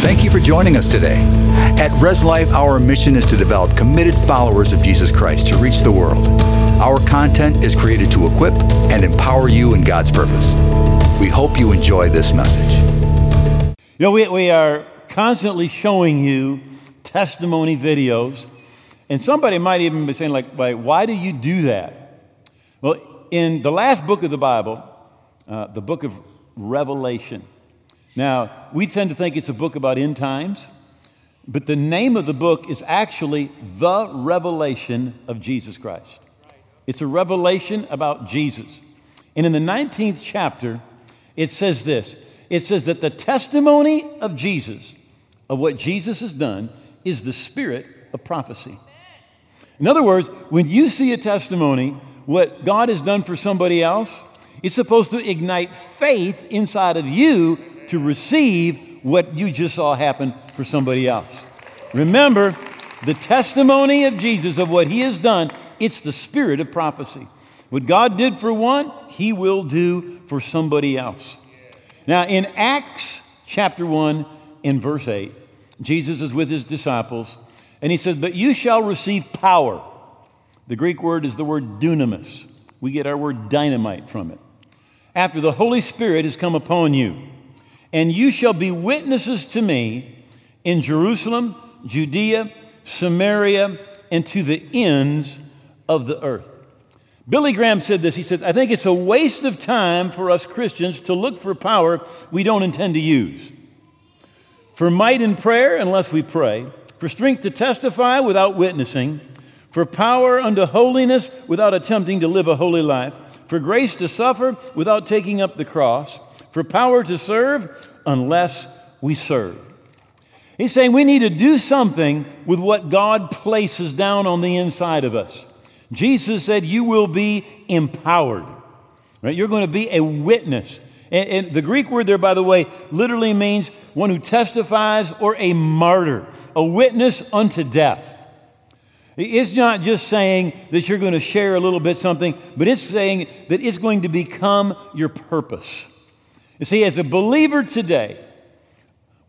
Thank you for joining us today. At Res Life, our mission is to develop committed followers of Jesus Christ to reach the world. Our content is created to equip and empower you in God's purpose. We hope you enjoy this message. You know, we, we are constantly showing you testimony videos, and somebody might even be saying, like, why do you do that? Well, in the last book of the Bible, uh, the book of Revelation, now, we tend to think it's a book about end times, but the name of the book is actually The Revelation of Jesus Christ. It's a revelation about Jesus. And in the 19th chapter, it says this it says that the testimony of Jesus, of what Jesus has done, is the spirit of prophecy. In other words, when you see a testimony, what God has done for somebody else, it's supposed to ignite faith inside of you to receive what you just saw happen for somebody else. Remember, the testimony of Jesus of what he has done, it's the spirit of prophecy. What God did for one, he will do for somebody else. Now, in Acts chapter 1, in verse 8, Jesus is with his disciples, and he says, But you shall receive power. The Greek word is the word dunamis. We get our word dynamite from it. After the Holy Spirit has come upon you and you shall be witnesses to me in Jerusalem, Judea, Samaria, and to the ends of the earth. Billy Graham said this. He said, I think it's a waste of time for us Christians to look for power we don't intend to use. For might in prayer, unless we pray. For strength to testify without witnessing. For power unto holiness without attempting to live a holy life. For grace to suffer without taking up the cross for power to serve unless we serve. He's saying we need to do something with what God places down on the inside of us. Jesus said, You will be empowered. Right? You're going to be a witness. And, and, the Greek word there, by the way, literally means one who testifies or a martyr, a witness unto death. It's not just saying that you're going to share a little bit something, but it's saying that it's going to become your purpose. You see, as a believer today,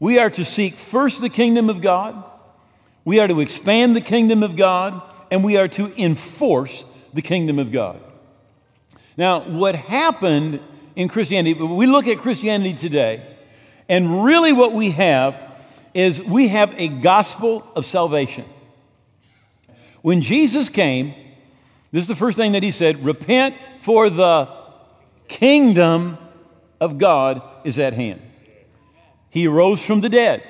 we are to seek first the kingdom of God, we are to expand the kingdom of God, and we are to enforce the kingdom of God. Now, what happened in Christianity, we look at Christianity today, and really what we have is we have a gospel of salvation. When Jesus came, this is the first thing that he said repent, for the kingdom of God is at hand. He arose from the dead.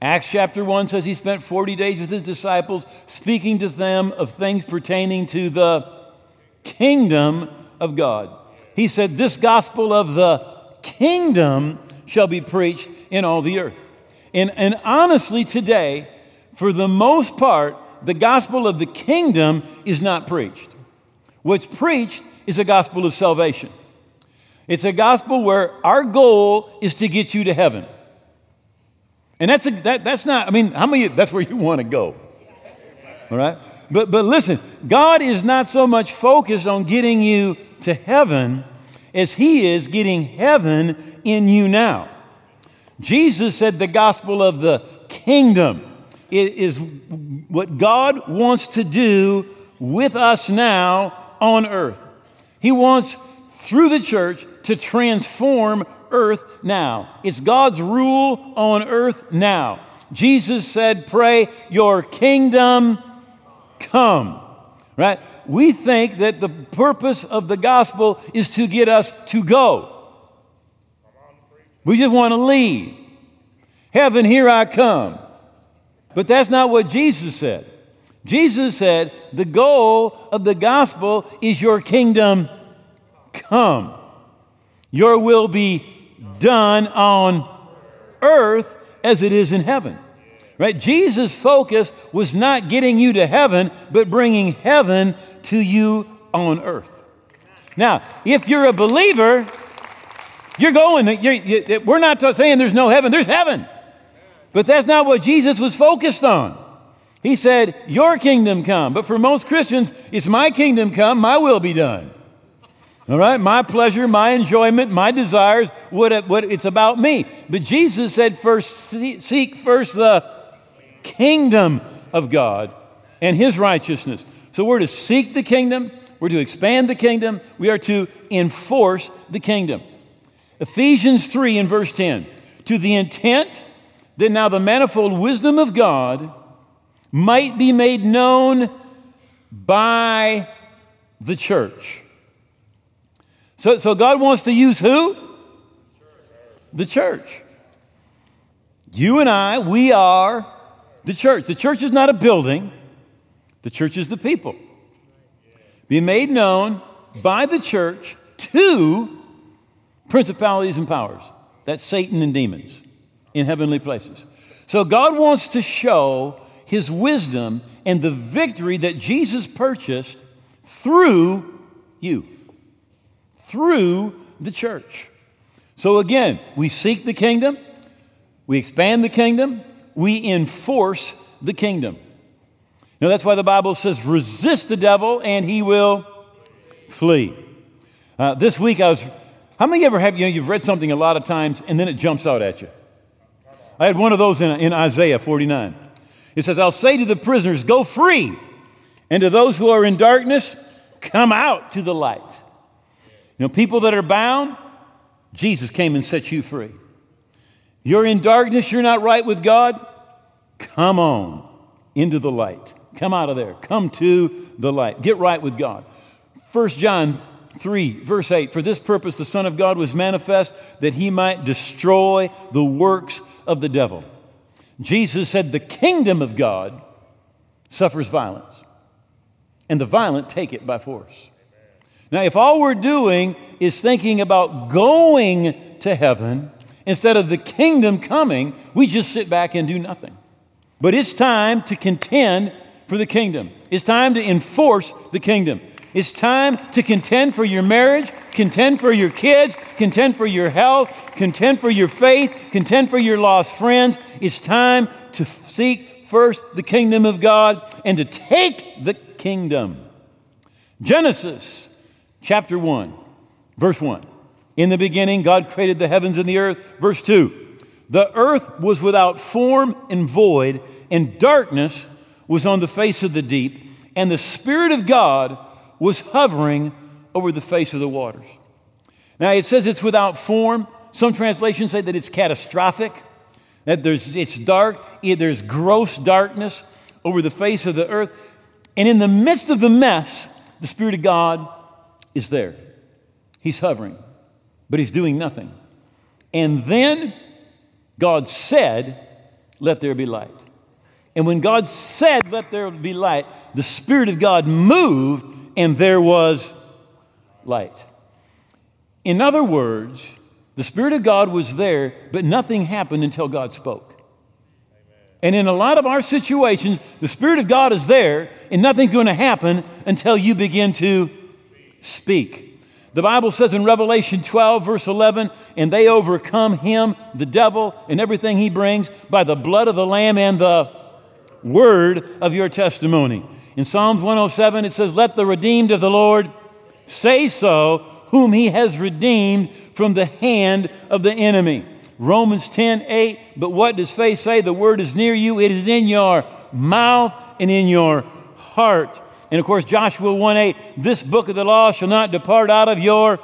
Acts chapter 1 says he spent 40 days with his disciples, speaking to them of things pertaining to the kingdom of God. He said, This gospel of the kingdom shall be preached in all the earth. And, and honestly, today, for the most part, the gospel of the kingdom is not preached. What's preached is a gospel of salvation. It's a gospel where our goal is to get you to heaven. And that's, a, that, that's not, I mean, how many, that's where you want to go. All right? But, but listen, God is not so much focused on getting you to heaven as He is getting heaven in you now. Jesus said the gospel of the kingdom is what God wants to do with us now on earth. He wants, through the church, to transform earth now. It's God's rule on earth now. Jesus said, Pray, your kingdom come. Right? We think that the purpose of the gospel is to get us to go. We just want to leave. Heaven, here I come. But that's not what Jesus said. Jesus said, The goal of the gospel is your kingdom come. Your will be done on earth as it is in heaven. Right? Jesus' focus was not getting you to heaven, but bringing heaven to you on earth. Now, if you're a believer, you're going, you're, you, we're not saying there's no heaven, there's heaven. But that's not what Jesus was focused on. He said, Your kingdom come. But for most Christians, it's my kingdom come, my will be done. All right, my pleasure, my enjoyment, my desires, what, what it's about me. But Jesus said, first seek first the kingdom of God and his righteousness. So we're to seek the kingdom, we're to expand the kingdom, we are to enforce the kingdom. Ephesians 3 and verse 10 to the intent that now the manifold wisdom of God might be made known by the church. So, so God wants to use who? The church. You and I, we are the church. The church is not a building, the church is the people. Be made known by the church to principalities and powers. That's Satan and demons in heavenly places. So God wants to show his wisdom and the victory that Jesus purchased through you through the church. So again, we seek the kingdom, we expand the kingdom, we enforce the kingdom. Now that's why the Bible says, resist the devil and he will flee. Uh, this week I was, how many ever have, you know, you've read something a lot of times and then it jumps out at you? I had one of those in, in Isaiah 49. It says, I'll say to the prisoners, go free, and to those who are in darkness, come out to the light. You know, people that are bound, Jesus came and set you free. You're in darkness, you're not right with God, come on into the light. Come out of there. Come to the light. Get right with God. 1 John 3, verse 8 For this purpose the Son of God was manifest that he might destroy the works of the devil. Jesus said, The kingdom of God suffers violence, and the violent take it by force. Now, if all we're doing is thinking about going to heaven instead of the kingdom coming, we just sit back and do nothing. But it's time to contend for the kingdom. It's time to enforce the kingdom. It's time to contend for your marriage, contend for your kids, contend for your health, contend for your faith, contend for your lost friends. It's time to seek first the kingdom of God and to take the kingdom. Genesis chapter 1, verse 1. In the beginning, God created the heavens and the earth. Verse 2 The earth was without form and void, and darkness was on the face of the deep, and the Spirit of God was hovering over the face of the waters. Now, it says it's without form. Some translations say that it's catastrophic, that there's, it's dark, there's gross darkness over the face of the earth. And in the midst of the mess, the Spirit of God is there. He's hovering, but he's doing nothing. And then God said, Let there be light. And when God said, Let there be light, the Spirit of God moved and there was light. In other words, the Spirit of God was there, but nothing happened until God spoke. And in a lot of our situations, the Spirit of God is there, and nothing's going to happen until you begin to speak. The Bible says in Revelation 12, verse 11, and they overcome him, the devil, and everything he brings by the blood of the Lamb and the word of your testimony. In Psalms 107, it says, Let the redeemed of the Lord say so, whom he has redeemed from the hand of the enemy. Romans 10, 8, but what does faith say? The word is near you, it is in your mouth and in your heart. And of course, Joshua 1 8, this book of the law shall not depart out of your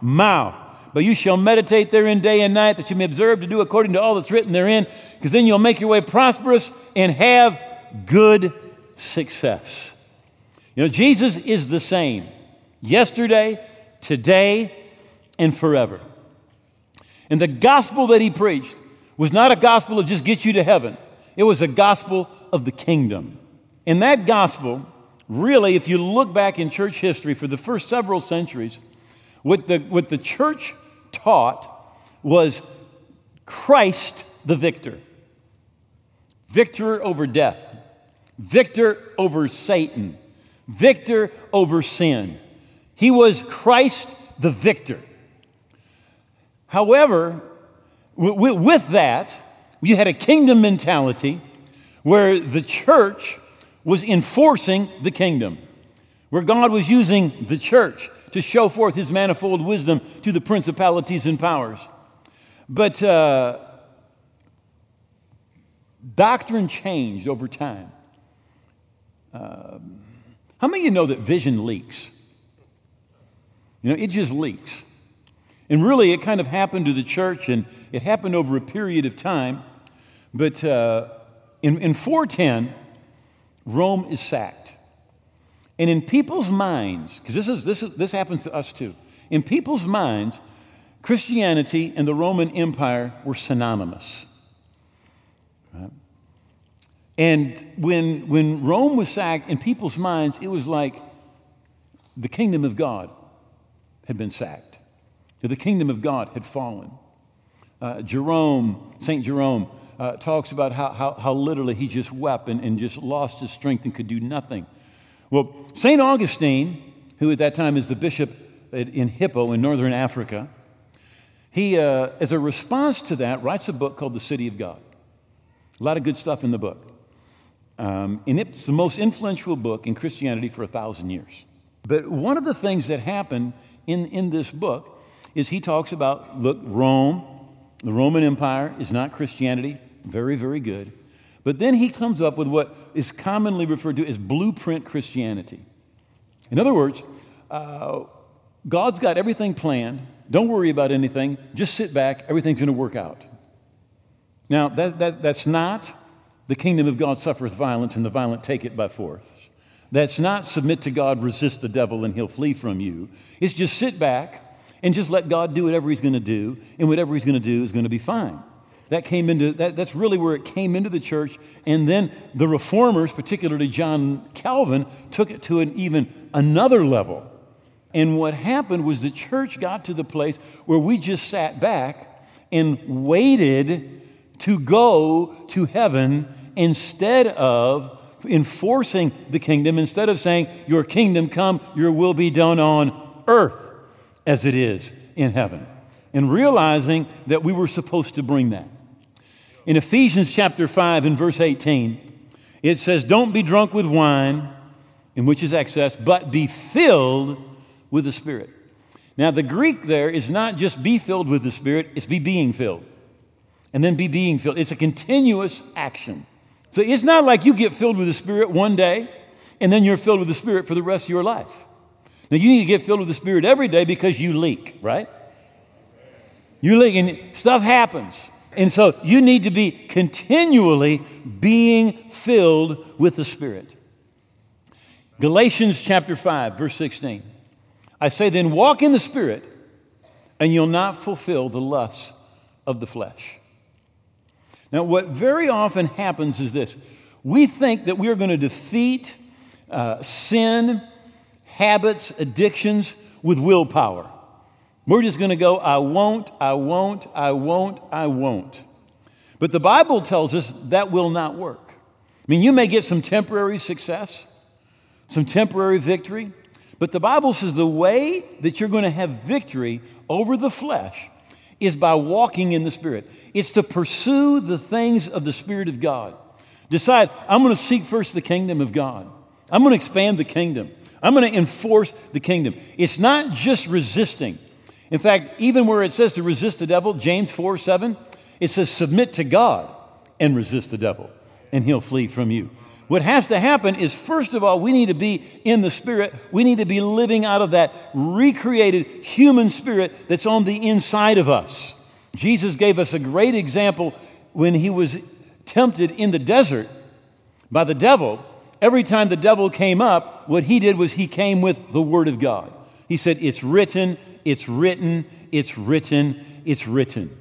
mouth, but you shall meditate therein day and night, that you may observe to do according to all that's written therein, because then you'll make your way prosperous and have good success. You know, Jesus is the same yesterday, today, and forever. And the gospel that he preached was not a gospel of just get you to heaven, it was a gospel of the kingdom. In that gospel, really, if you look back in church history for the first several centuries, what the, what the church taught was Christ the victor. Victor over death, victor over Satan, victor over sin. He was Christ the victor. However, with that, you had a kingdom mentality where the church was enforcing the kingdom, where God was using the church to show forth his manifold wisdom to the principalities and powers. But uh, doctrine changed over time. Uh, how many of you know that vision leaks? You know, it just leaks. And really, it kind of happened to the church, and it happened over a period of time. But uh, in, in 410, Rome is sacked. And in people's minds, because this, is, this, is, this happens to us too, in people's minds, Christianity and the Roman Empire were synonymous. Right? And when, when Rome was sacked, in people's minds, it was like the kingdom of God had been sacked, the kingdom of God had fallen. Uh, Jerome, St. Jerome, uh, talks about how, how, how, literally he just wept and, and just lost his strength and could do nothing. Well, St. Augustine, who at that time is the bishop in Hippo in northern Africa, he, uh, as a response to that, writes a book called The City of God. A lot of good stuff in the book. Um, and it's the most influential book in Christianity for a thousand years. But one of the things that happened in, in this book is he talks about look, Rome, the Roman Empire is not Christianity, very, very good. But then he comes up with what is commonly referred to as blueprint Christianity. In other words, uh, God's got everything planned. Don't worry about anything. Just sit back. Everything's going to work out. Now, that, that, that's not the kingdom of God suffereth violence, and the violent take it by force. That's not submit to God, resist the devil, and he'll flee from you. It's just sit back and just let God do whatever he's going to do, and whatever he's going to do is going to be fine. That came into that, that's really where it came into the church, and then the reformers, particularly John Calvin, took it to an even another level. And what happened was the church got to the place where we just sat back and waited to go to heaven instead of enforcing the kingdom, instead of saying, Your kingdom come, your will be done on earth as it is in heaven. And realizing that we were supposed to bring that. In Ephesians chapter 5 and verse 18, it says, Don't be drunk with wine, in which is excess, but be filled with the Spirit. Now, the Greek there is not just be filled with the Spirit, it's be being filled and then be being filled. It's a continuous action. So it's not like you get filled with the Spirit one day and then you're filled with the Spirit for the rest of your life. Now you need to get filled with the Spirit every day because you leak, right? You leak and stuff happens. And so you need to be continually being filled with the Spirit. Galatians chapter 5, verse 16. I say, then walk in the Spirit, and you'll not fulfill the lusts of the flesh. Now, what very often happens is this we think that we are going to defeat uh, sin, habits, addictions with willpower. We're just going to go, I won't, I won't, I won't, I won't. But the Bible tells us that will not work. I mean, you may get some temporary success, some temporary victory, but the Bible says the way that you're going to have victory over the flesh is by walking in the Spirit. It's to pursue the things of the Spirit of God. Decide, I'm going to seek first the kingdom of God. I'm going to expand the kingdom. I'm going to enforce the kingdom. It's not just resisting. In fact, even where it says to resist the devil, James 4 7, it says submit to God and resist the devil, and he'll flee from you. What has to happen is, first of all, we need to be in the Spirit. We need to be living out of that recreated human spirit that's on the inside of us. Jesus gave us a great example when he was tempted in the desert by the devil. Every time the devil came up, what he did was he came with the Word of God. He said, It's written, it's written, it's written, it's written.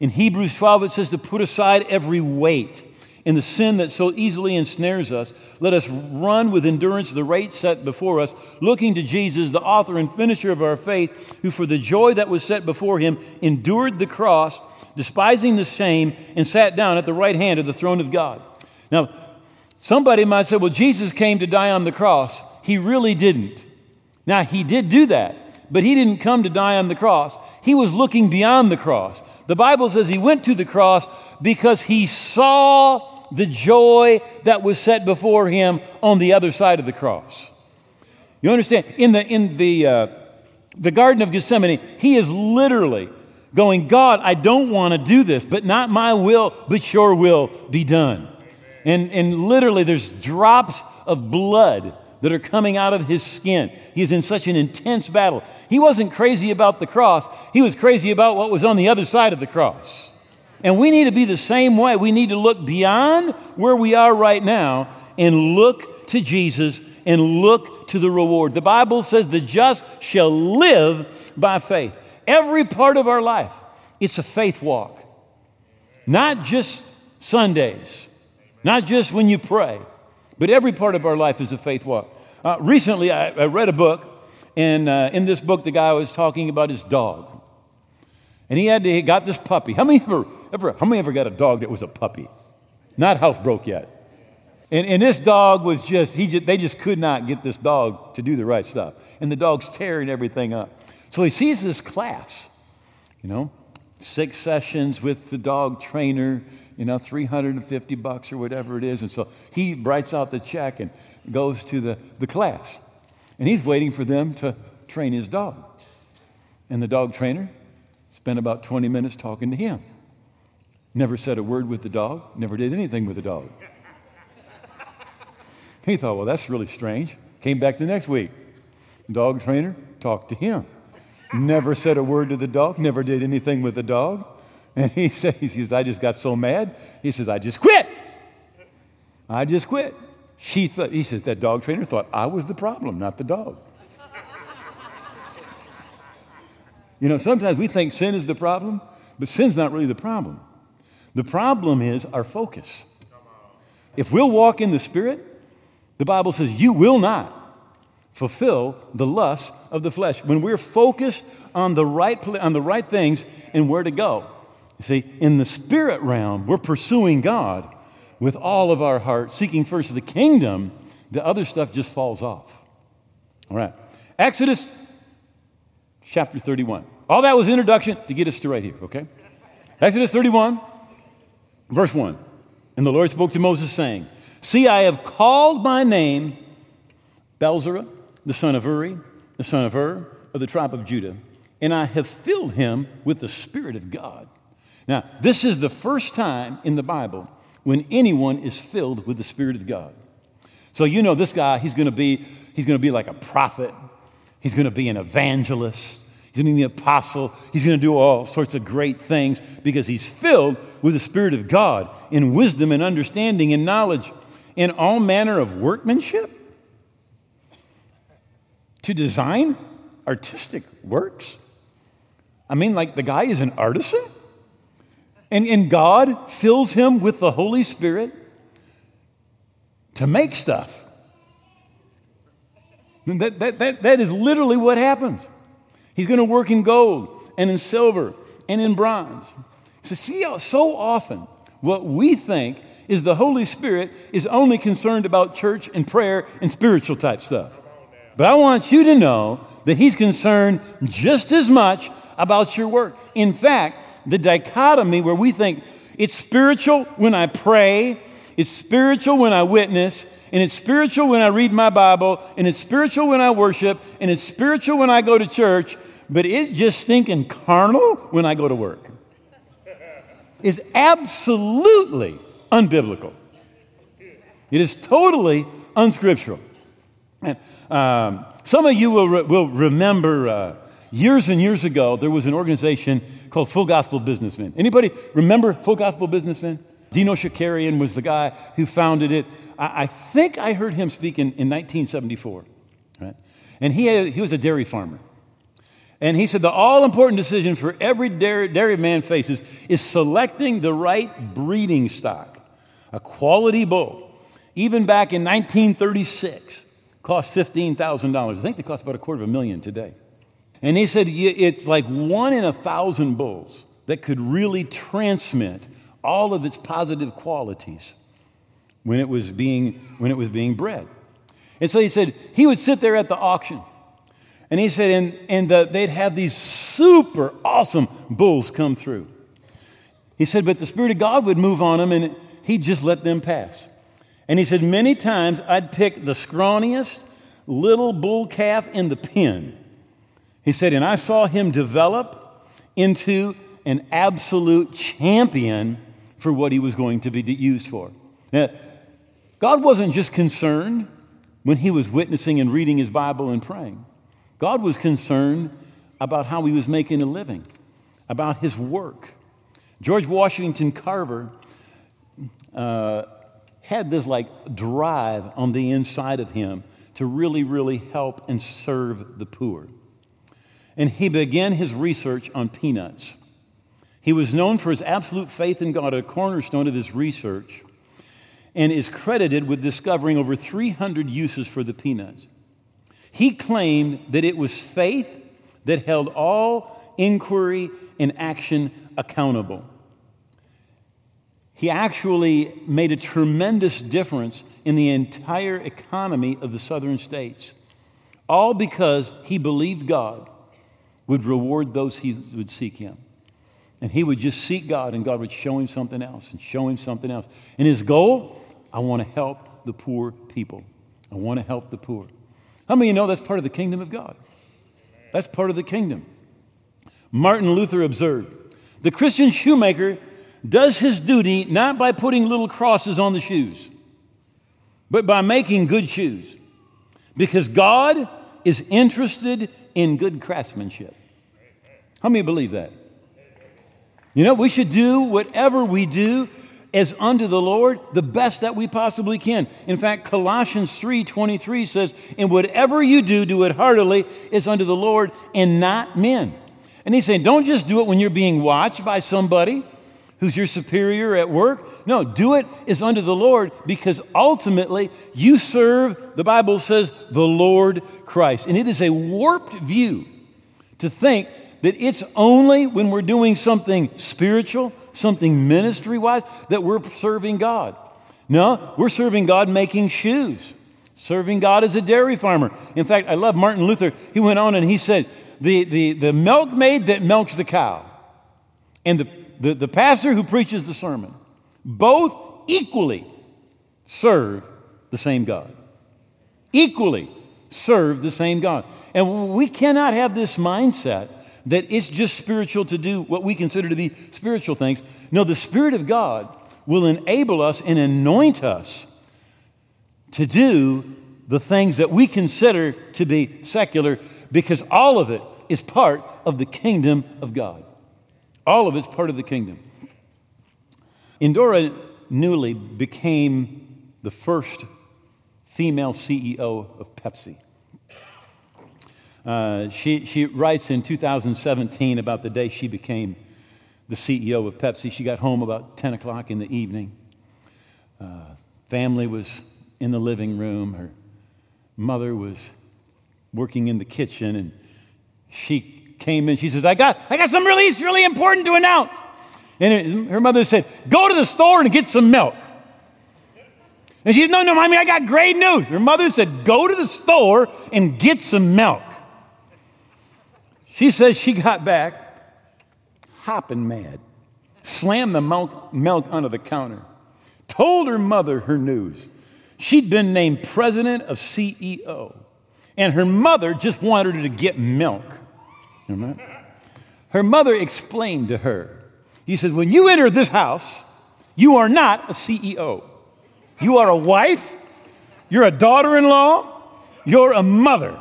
In Hebrews 12, it says to put aside every weight in the sin that so easily ensnares us, let us run with endurance the race set before us, looking to Jesus, the author and finisher of our faith, who for the joy that was set before him endured the cross, despising the shame, and sat down at the right hand of the throne of God. Now, somebody might say, well, Jesus came to die on the cross. He really didn't. Now, he did do that, but he didn't come to die on the cross. He was looking beyond the cross. The Bible says he went to the cross because he saw the joy that was set before him on the other side of the cross. You understand? In the, in the, uh, the Garden of Gethsemane, he is literally going, God, I don't want to do this, but not my will, but your will be done. And, and literally, there's drops of blood that are coming out of his skin. He is in such an intense battle. He wasn't crazy about the cross, he was crazy about what was on the other side of the cross. And we need to be the same way. We need to look beyond where we are right now and look to Jesus and look to the reward. The Bible says the just shall live by faith. Every part of our life, it's a faith walk. Not just Sundays, not just when you pray, but every part of our life is a faith walk. Uh, recently, I, I, read a book, and uh, in this book, the guy was talking about his dog. And he had to, he got this puppy. How many ever, ever, how many ever got a dog that was a puppy? Not housebroke yet. And, and this dog was just, he just, they just could not get this dog to do the right stuff. And the dog's tearing everything up. So he sees this class, you know, six sessions with the dog trainer, you know, 350 bucks or whatever it is. And so he writes out the check and goes to the, the class. And he's waiting for them to train his dog. And the dog trainer spent about 20 minutes talking to him. Never said a word with the dog, never did anything with the dog. He thought, well, that's really strange. Came back the next week. Dog trainer talked to him. Never said a word to the dog, never did anything with the dog. And he says, he says, I just got so mad. He says, I just quit. I just quit. She thought, he says, that dog trainer thought I was the problem, not the dog. you know, sometimes we think sin is the problem, but sin's not really the problem. The problem is our focus. If we'll walk in the Spirit, the Bible says, you will not fulfill the lust of the flesh. When we're focused on the right, on the right things and where to go. You see, in the spirit realm, we're pursuing God with all of our heart, seeking first the kingdom. The other stuff just falls off. All right. Exodus chapter 31. All that was introduction to get us to right here, okay? Exodus 31, verse 1. And the Lord spoke to Moses, saying, See, I have called my name Beelzerah, the son of Uri, the son of Hur, of the tribe of Judah, and I have filled him with the Spirit of God. Now, this is the first time in the Bible when anyone is filled with the Spirit of God. So you know this guy, he's gonna be, he's gonna be like a prophet, he's gonna be an evangelist, He's going to be an apostle. He's going to do all sorts of great things because he's filled with the Spirit of God in wisdom and understanding and knowledge in all manner of workmanship to design artistic works. I mean, like the guy is an artisan, and, and God fills him with the Holy Spirit to make stuff. That, that, that, that is literally what happens. He's going to work in gold and in silver and in bronze. So, see, so often what we think is the Holy Spirit is only concerned about church and prayer and spiritual type stuff. But I want you to know that He's concerned just as much about your work. In fact, the dichotomy where we think it's spiritual when I pray, it's spiritual when I witness, and it's spiritual when I read my Bible, and it's spiritual when I worship, and it's spiritual when I go to church, but it's just stinking carnal when I go to work. Is absolutely unbiblical. It is totally unscriptural. And, um, some of you will, re- will remember uh, years and years ago there was an organization called Full Gospel Businessmen. Anybody remember Full Gospel Businessmen? Demos Shakarian was the guy who founded it. I, I think I heard him speak in, in 1974. Right? And he, had, he was a dairy farmer. And he said the all important decision for every dairy, dairy man faces is selecting the right breeding stock a quality bull, even back in 1936, cost $15,000. I think they cost about a quarter of a million today. And he said it's like one in a thousand bulls that could really transmit all of its positive qualities when it was being, when it was being bred. And so he said he would sit there at the auction. And he said, and, and the, they'd have these super awesome bulls come through. He said, but the Spirit of God would move on them and he'd just let them pass. And he said, Many times I'd pick the scrawniest little bull calf in the pen He said, And I saw him develop into an absolute champion for what he was going to be used for. Now, God wasn't just concerned when he was witnessing and reading his Bible and praying, God was concerned about how he was making a living, about his work. George Washington Carver uh, had this like drive on the inside of him to really, really help and serve the poor. And he began his research on peanuts. He was known for his absolute faith in God, a cornerstone of his research and is credited with discovering over 300 uses for the peanuts. He claimed that it was faith that held all inquiry and action accountable. He actually made a tremendous difference in the entire economy of the southern states, all because he believed God would reward those who would seek him. And he would just seek God, and God would show him something else and show him something else. And his goal I want to help the poor people. I want to help the poor. How many of you know that's part of the kingdom of God? That's part of the kingdom. Martin Luther observed the Christian shoemaker does his duty not by putting little crosses on the shoes, but by making good shoes. Because God is interested in good craftsmanship. How many believe that? You know, we should do whatever we do as unto the Lord the best that we possibly can. In fact, Colossians 3:23 says, "And whatever you do, do it heartily as unto the Lord and not men." And he's saying, don't just do it when you're being watched by somebody who's your superior at work. No, do it is unto the Lord because ultimately you serve, the Bible says, the Lord Christ. And it is a warped view to think that it's only when we're doing something spiritual, something ministry wise, that we're serving God. No, we're serving God making shoes, serving God as a dairy farmer. In fact, I love Martin Luther. He went on and he said, the, the, the milkmaid that milks the cow and the, the, the pastor who preaches the sermon, both equally serve the same God. Equally serve the same God. And we cannot have this mindset that it's just spiritual to do what we consider to be spiritual things. No, the Spirit of God will enable us and anoint us to do the things that we consider to be secular because all of it is part of the kingdom of God. All of it's part of the kingdom. Indra Nooyi became the first female CEO of Pepsi. Uh, she, she writes in 2017 about the day she became the CEO of Pepsi. She got home about 10 o'clock in the evening. Uh, family was in the living room. Her mother was working in the kitchen, and she came in. She says, I got, I got some really, really important to announce. And it, her mother said, Go to the store and get some milk. And she said, No, no, mommy, I got great news. Her mother said, Go to the store and get some milk. She says she got back hopping mad, slammed the milk, milk under the counter, told her mother her news. She'd been named president of CEO, and her mother just wanted her to get milk. Her mother explained to her, he said, When you enter this house, you are not a CEO. You are a wife, you're a daughter in law, you're a mother.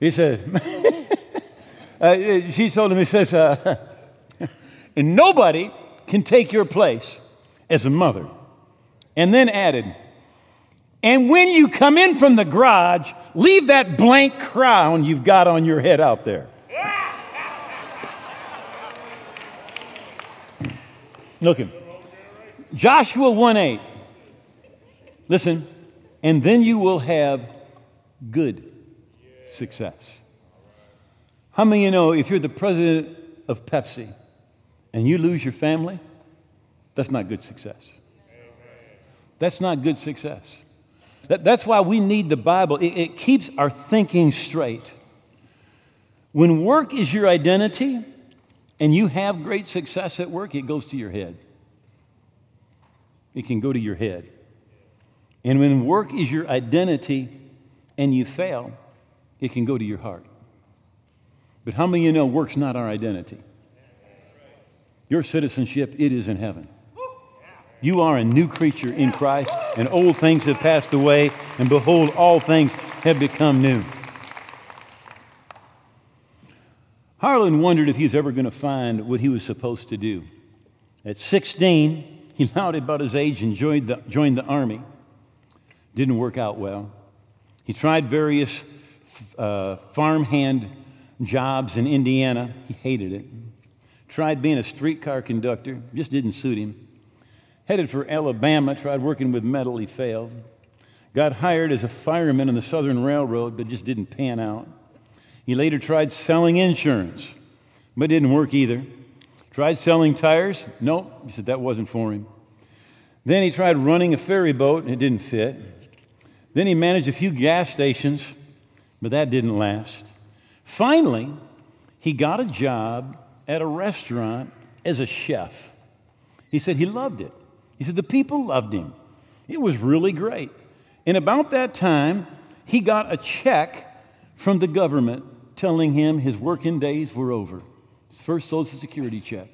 He said, uh, she told him, he says, uh, and nobody can take your place as a mother. And then added, and when you come in from the garage, leave that blank crown you've got on your head out there. Looking. Joshua 1 8. Listen, and then you will have good success. How many of you know if you're the president of Pepsi and you lose your family, that's not good success. That's not good success. That, that's why we need the Bible. It, it keeps our thinking straight. When work is your identity and you have great success at work, it goes to your head. It can go to your head. And when work is your identity and you fail, it can go to your heart. But how many of you know work's not our identity? Your citizenship, it is in heaven. You are a new creature in Christ, and old things have passed away, and behold, all things have become new. Harlan wondered if he was ever going to find what he was supposed to do. At 16, he lied about his age and joined the, joined the army. Didn't work out well. He tried various uh, farmhand jobs in Indiana. He hated it. Tried being a streetcar conductor, just didn't suit him. Headed for Alabama, tried working with metal, he failed. Got hired as a fireman on the Southern Railroad, but just didn't pan out. He later tried selling insurance, but it didn't work either. Tried selling tires? Nope. He said that wasn't for him. Then he tried running a ferry boat, and it didn't fit. Then he managed a few gas stations, but that didn't last. Finally, he got a job at a restaurant as a chef. He said he loved it. He said the people loved him. It was really great. And about that time, he got a check from the government telling him his working days were over. His first Social Security check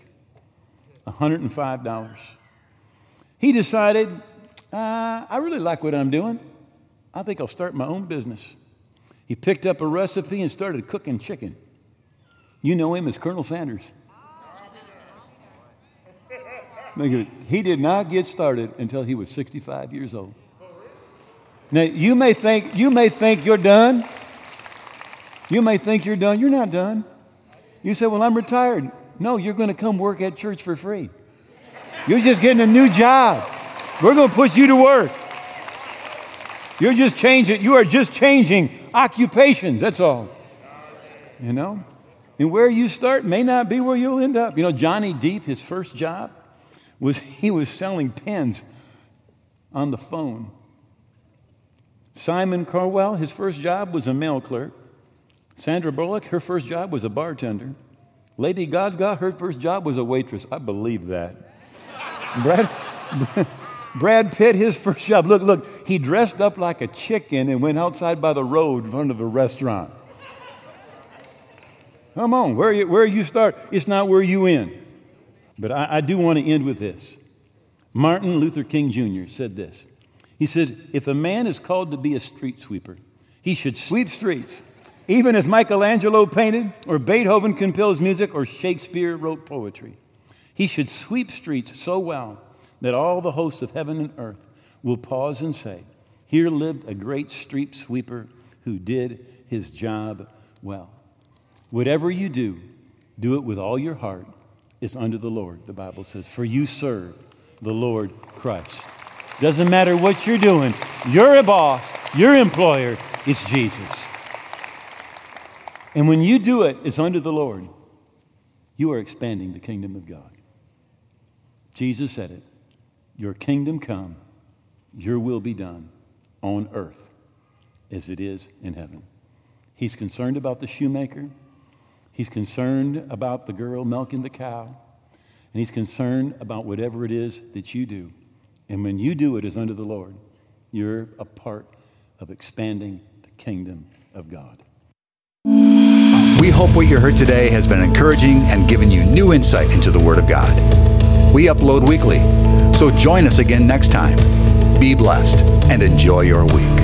$105. He decided, uh, I really like what I'm doing. I think I'll start my own business. He picked up a recipe and started cooking chicken. You know him as Colonel Sanders. He did not get started until he was 65 years old. Now you may think you may think you're done. You may think you're done. You're not done. You say, "Well, I'm retired." No, you're going to come work at church for free. You're just getting a new job. We're going to put you to work. You're just changing. You are just changing occupations. That's all. You know. And where you start may not be where you'll end up. You know, Johnny Depp, his first job was he was selling pens on the phone. Simon Cowell, his first job was a mail clerk. Sandra Bullock, her first job was a bartender. Lady Gaga, her first job was a waitress. I believe that. Brad, Brad Pitt, his first job, look, look, he dressed up like a chicken and went outside by the road in front of a restaurant. Come on, where you, where you start, it's not where you end. But I, I do want to end with this. Martin Luther King Jr. said this. He said, If a man is called to be a street sweeper, he should sweep streets, even as Michelangelo painted, or Beethoven composed music, or Shakespeare wrote poetry. He should sweep streets so well that all the hosts of heaven and earth will pause and say, Here lived a great street sweeper who did his job well. Whatever you do, do it with all your heart. It's under the Lord, the Bible says, for you serve the Lord Christ. Doesn't matter what you're doing, you're a boss, your employer is Jesus. And when you do it, it's under the Lord, you are expanding the kingdom of God. Jesus said it Your kingdom come, your will be done on earth as it is in heaven. He's concerned about the shoemaker. He's concerned about the girl milking the cow, and he's concerned about whatever it is that you do. And when you do it as under the Lord, you're a part of expanding the kingdom of God. Hope what you heard today has been encouraging and given you new insight into the Word of God. We upload weekly, so join us again next time. Be blessed and enjoy your week.